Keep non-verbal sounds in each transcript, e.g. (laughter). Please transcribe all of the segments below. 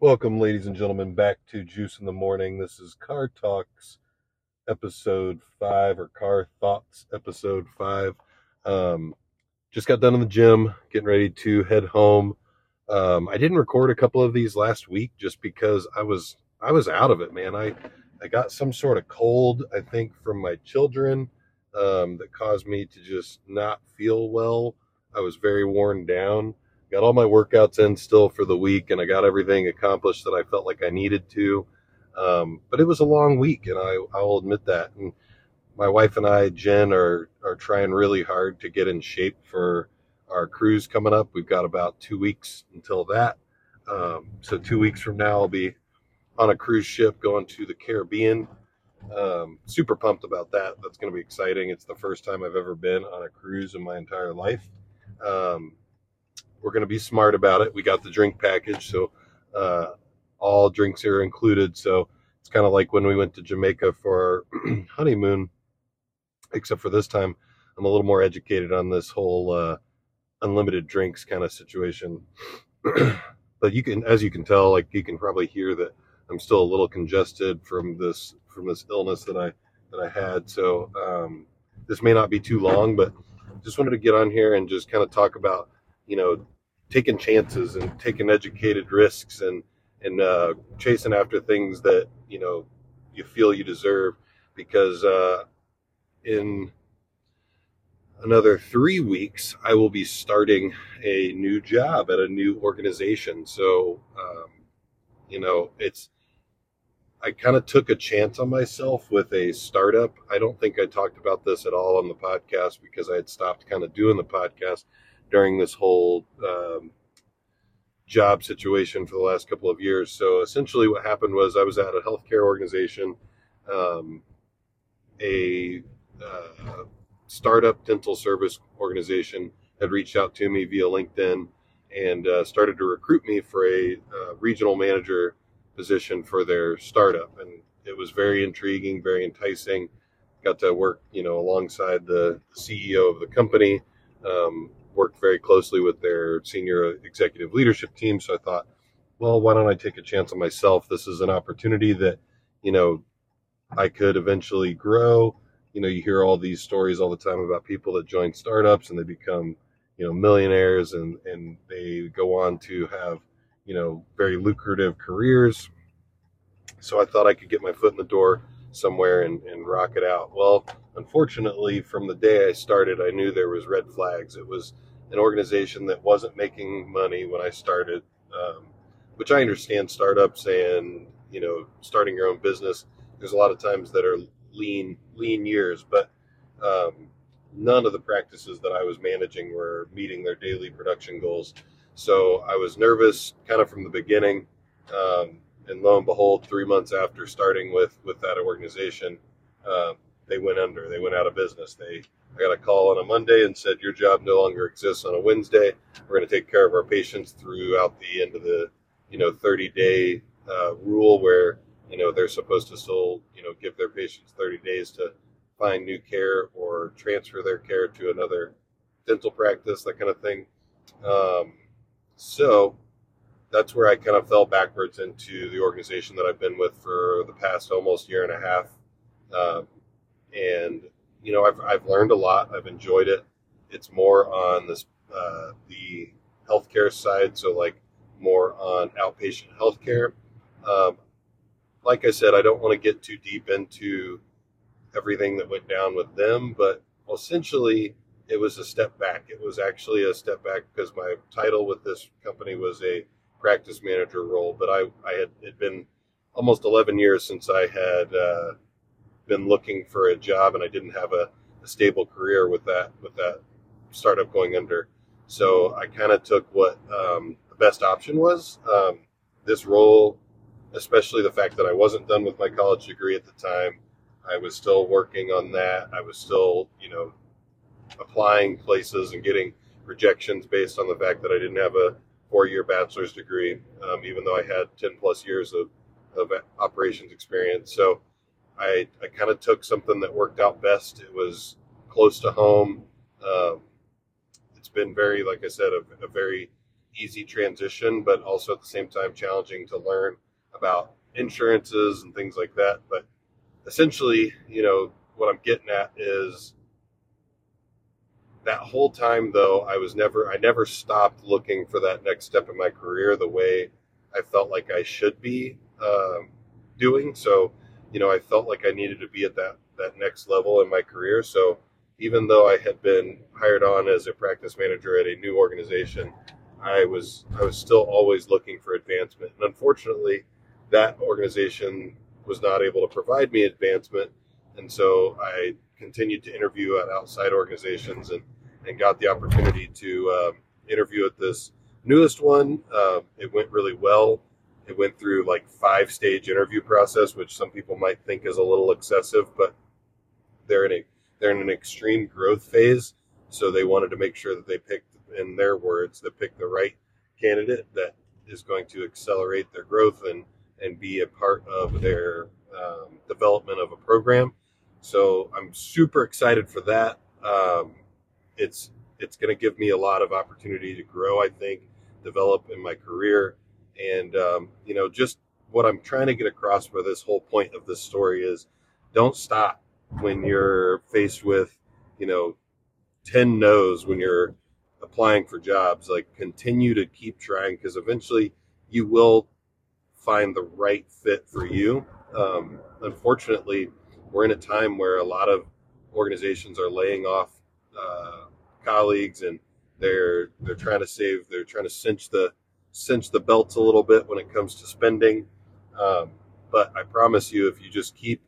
Welcome, ladies and gentlemen, back to Juice in the Morning. This is Car Talks, episode five, or Car Thoughts, episode five. Um, just got done in the gym, getting ready to head home. Um, I didn't record a couple of these last week just because I was I was out of it, man. I I got some sort of cold, I think, from my children um, that caused me to just not feel well. I was very worn down got all my workouts in still for the week and I got everything accomplished that I felt like I needed to. Um, but it was a long week and I, I will admit that. And my wife and I, Jen, are, are trying really hard to get in shape for our cruise coming up. We've got about two weeks until that. Um, so two weeks from now, I'll be on a cruise ship going to the Caribbean. Um, super pumped about that. That's going to be exciting. It's the first time I've ever been on a cruise in my entire life. Um, we're going to be smart about it. We got the drink package, so uh, all drinks are included. So it's kind of like when we went to Jamaica for our (clears throat) honeymoon, except for this time, I'm a little more educated on this whole uh, unlimited drinks kind of situation. (clears throat) but you can, as you can tell, like you can probably hear that I'm still a little congested from this from this illness that I that I had. So um, this may not be too long, but just wanted to get on here and just kind of talk about you know, taking chances and taking educated risks and and uh, chasing after things that you know you feel you deserve. Because uh, in another three weeks, I will be starting a new job at a new organization. So, um, you know, it's I kind of took a chance on myself with a startup. I don't think I talked about this at all on the podcast because I had stopped kind of doing the podcast during this whole um, job situation for the last couple of years. So essentially, what happened was I was at a healthcare organization, um, a uh, startup dental service organization had reached out to me via LinkedIn and uh, started to recruit me for a uh, regional manager position for their startup, and it was very intriguing, very enticing. Got to work, you know, alongside the CEO of the company. Um, worked very closely with their senior executive leadership team. So I thought, well, why don't I take a chance on myself? This is an opportunity that, you know, I could eventually grow. You know, you hear all these stories all the time about people that join startups and they become, you know, millionaires and, and they go on to have, you know, very lucrative careers. So I thought I could get my foot in the door somewhere and, and rock it out. Well, unfortunately, from the day I started, I knew there was red flags. It was an organization that wasn't making money when I started, um, which I understand startups and you know starting your own business. There's a lot of times that are lean lean years, but um, none of the practices that I was managing were meeting their daily production goals. So I was nervous kind of from the beginning. Um, and lo and behold, three months after starting with with that organization, uh, they went under. They went out of business. They I got a call on a Monday and said your job no longer exists on a Wednesday. We're going to take care of our patients throughout the end of the you know 30 day uh, rule where you know they're supposed to still you know give their patients 30 days to find new care or transfer their care to another dental practice, that kind of thing. Um, so that's where I kind of fell backwards into the organization that I've been with for the past almost year and a half. Um, and you know, I've I've learned a lot. I've enjoyed it. It's more on this uh, the healthcare side, so like more on outpatient healthcare. Um, like I said, I don't want to get too deep into everything that went down with them, but essentially it was a step back. It was actually a step back because my title with this company was a practice manager role, but I, I had been almost 11 years since I had uh, been looking for a job and I didn't have a, a stable career with that with that startup going under. So I kind of took what um, the best option was. Um, this role, especially the fact that I wasn't done with my college degree at the time, I was still working on that. I was still, you know, applying places and getting rejections based on the fact that I didn't have a four year bachelor's degree, um, even though I had 10 plus years of, of operations experience. So I, I kind of took something that worked out best. It was close to home. Um, it's been very, like I said, a, a, very easy transition, but also at the same time challenging to learn about insurances and things like that. But essentially, you know, what I'm getting at is that whole time though, I was never, I never stopped looking for that next step in my career the way I felt like I should be um, doing. So, you know, I felt like I needed to be at that, that next level in my career. So even though I had been hired on as a practice manager at a new organization, I was, I was still always looking for advancement. And unfortunately, that organization was not able to provide me advancement. And so I continued to interview at outside organizations and, and got the opportunity to um, interview at this newest one. Uh, it went really well. It went through like five stage interview process, which some people might think is a little excessive, but they're in a they're in an extreme growth phase. So they wanted to make sure that they picked, in their words, they picked the right candidate that is going to accelerate their growth and and be a part of their um, development of a program. So I'm super excited for that. Um, it's it's going to give me a lot of opportunity to grow. I think, develop in my career, and um, you know, just what I'm trying to get across with this whole point of this story is, don't stop when you're faced with, you know, ten no's when you're applying for jobs. Like, continue to keep trying because eventually you will find the right fit for you. Um, unfortunately, we're in a time where a lot of organizations are laying off uh, colleagues and they're they're trying to save they're trying to cinch the cinch the belts a little bit when it comes to spending. Um, but i promise you if you just keep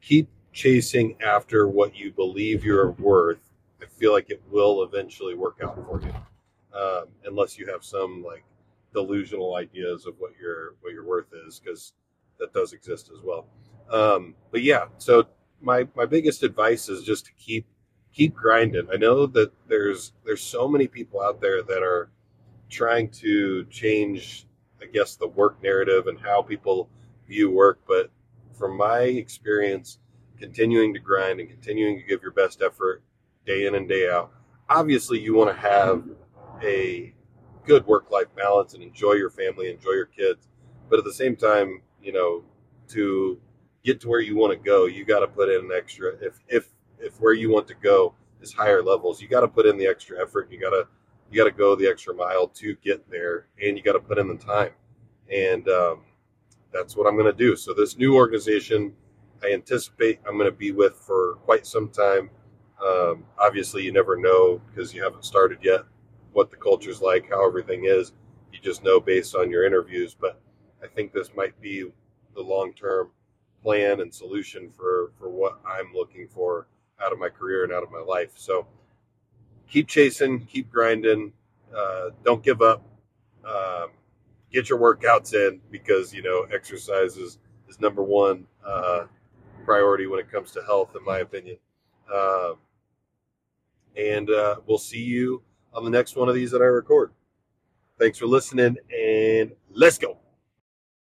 keep chasing after what you believe you're worth i feel like it will eventually work out for you. Um, unless you have some like delusional ideas of what your what your worth is because that does exist as well. Um, but yeah, so my my biggest advice is just to keep keep grinding. I know that there's there's so many people out there that are trying to change, I guess, the work narrative and how people view work. But from my experience, continuing to grind and continuing to give your best effort day in and day out. Obviously, you want to have a good work life balance and enjoy your family, enjoy your kids. But at the same time, you know, to get to where you want to go, you got to put in an extra. If if if where you want to go is higher levels, you got to put in the extra effort. You got to you got to go the extra mile to get there, and you got to put in the time. And um, that's what I'm going to do. So this new organization, I anticipate I'm going to be with for quite some time. Um, obviously, you never know because you haven't started yet what the culture's like, how everything is. You just know based on your interviews. But I think this might be the long term plan and solution for for what I'm looking for out of my career and out of my life. So keep chasing, keep grinding, uh, don't give up. Um, get your workouts in because you know exercise is, is number one uh, priority when it comes to health, in my opinion. Um, and uh, we'll see you on the next one of these that I record. Thanks for listening, and let's go.